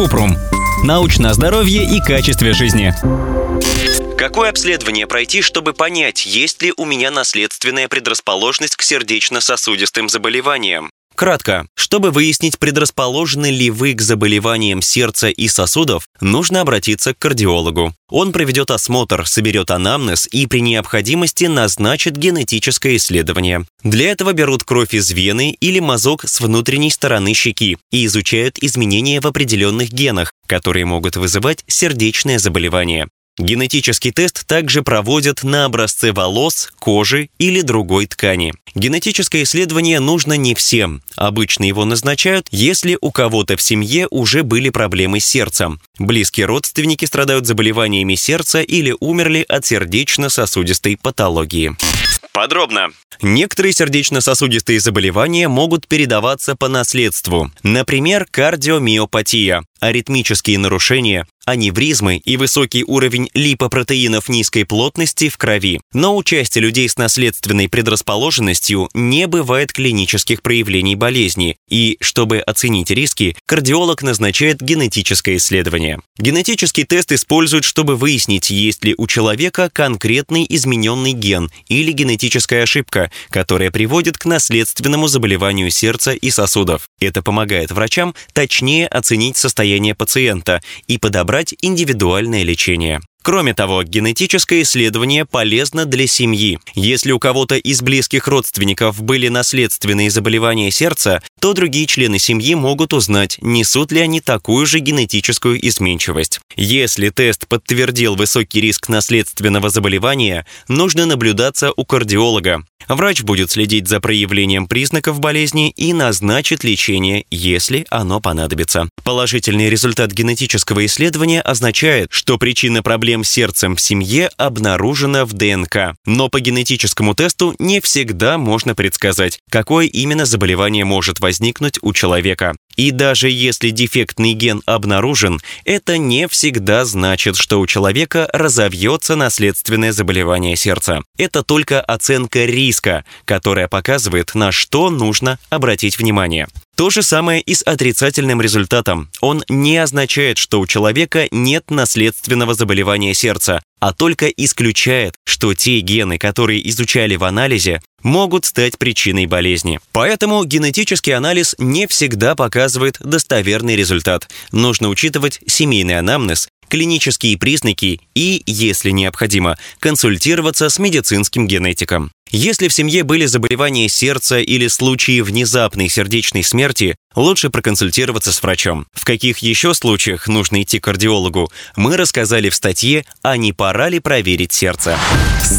Купрум. Научное здоровье и качестве жизни. Какое обследование пройти, чтобы понять, есть ли у меня наследственная предрасположенность к сердечно-сосудистым заболеваниям? Кратко, чтобы выяснить, предрасположены ли вы к заболеваниям сердца и сосудов, нужно обратиться к кардиологу. Он проведет осмотр, соберет анамнез и при необходимости назначит генетическое исследование. Для этого берут кровь из вены или мазок с внутренней стороны щеки и изучают изменения в определенных генах, которые могут вызывать сердечное заболевание. Генетический тест также проводят на образце волос, кожи или другой ткани. Генетическое исследование нужно не всем. Обычно его назначают, если у кого-то в семье уже были проблемы с сердцем. Близкие родственники страдают заболеваниями сердца или умерли от сердечно-сосудистой патологии. Подробно. Некоторые сердечно-сосудистые заболевания могут передаваться по наследству. Например, кардиомиопатия, аритмические нарушения, аневризмы и высокий уровень липопротеинов низкой плотности в крови. Но у части людей с наследственной предрасположенностью не бывает клинических проявлений болезни, и, чтобы оценить риски, кардиолог назначает генетическое исследование. Генетический тест используют, чтобы выяснить, есть ли у человека конкретный измененный ген или генетическая ошибка, которая приводит к наследственному заболеванию сердца и сосудов. Это помогает врачам точнее оценить состояние пациента и подобрать индивидуальное лечение. Кроме того, генетическое исследование полезно для семьи. Если у кого-то из близких родственников были наследственные заболевания сердца, то другие члены семьи могут узнать, несут ли они такую же генетическую изменчивость. Если тест подтвердил высокий риск наследственного заболевания, нужно наблюдаться у кардиолога. Врач будет следить за проявлением признаков болезни и назначит лечение, если оно понадобится. Положительный результат генетического исследования означает, что причина проблем с сердцем в семье обнаружена в ДНК. Но по генетическому тесту не всегда можно предсказать, какое именно заболевание может возникнуть у человека. И даже если дефектный ген обнаружен, это не всегда значит, что у человека разовьется наследственное заболевание сердца. Это только оценка риска, которая показывает, на что нужно обратить внимание. То же самое и с отрицательным результатом. Он не означает, что у человека нет наследственного заболевания сердца, а только исключает, что те гены, которые изучали в анализе, могут стать причиной болезни. Поэтому генетический анализ не всегда показывает достоверный результат. Нужно учитывать семейный анамнез, клинические признаки и, если необходимо, консультироваться с медицинским генетиком. Если в семье были заболевания сердца или случаи внезапной сердечной смерти, лучше проконсультироваться с врачом. В каких еще случаях нужно идти к кардиологу, мы рассказали в статье «А не пора ли проверить сердце?».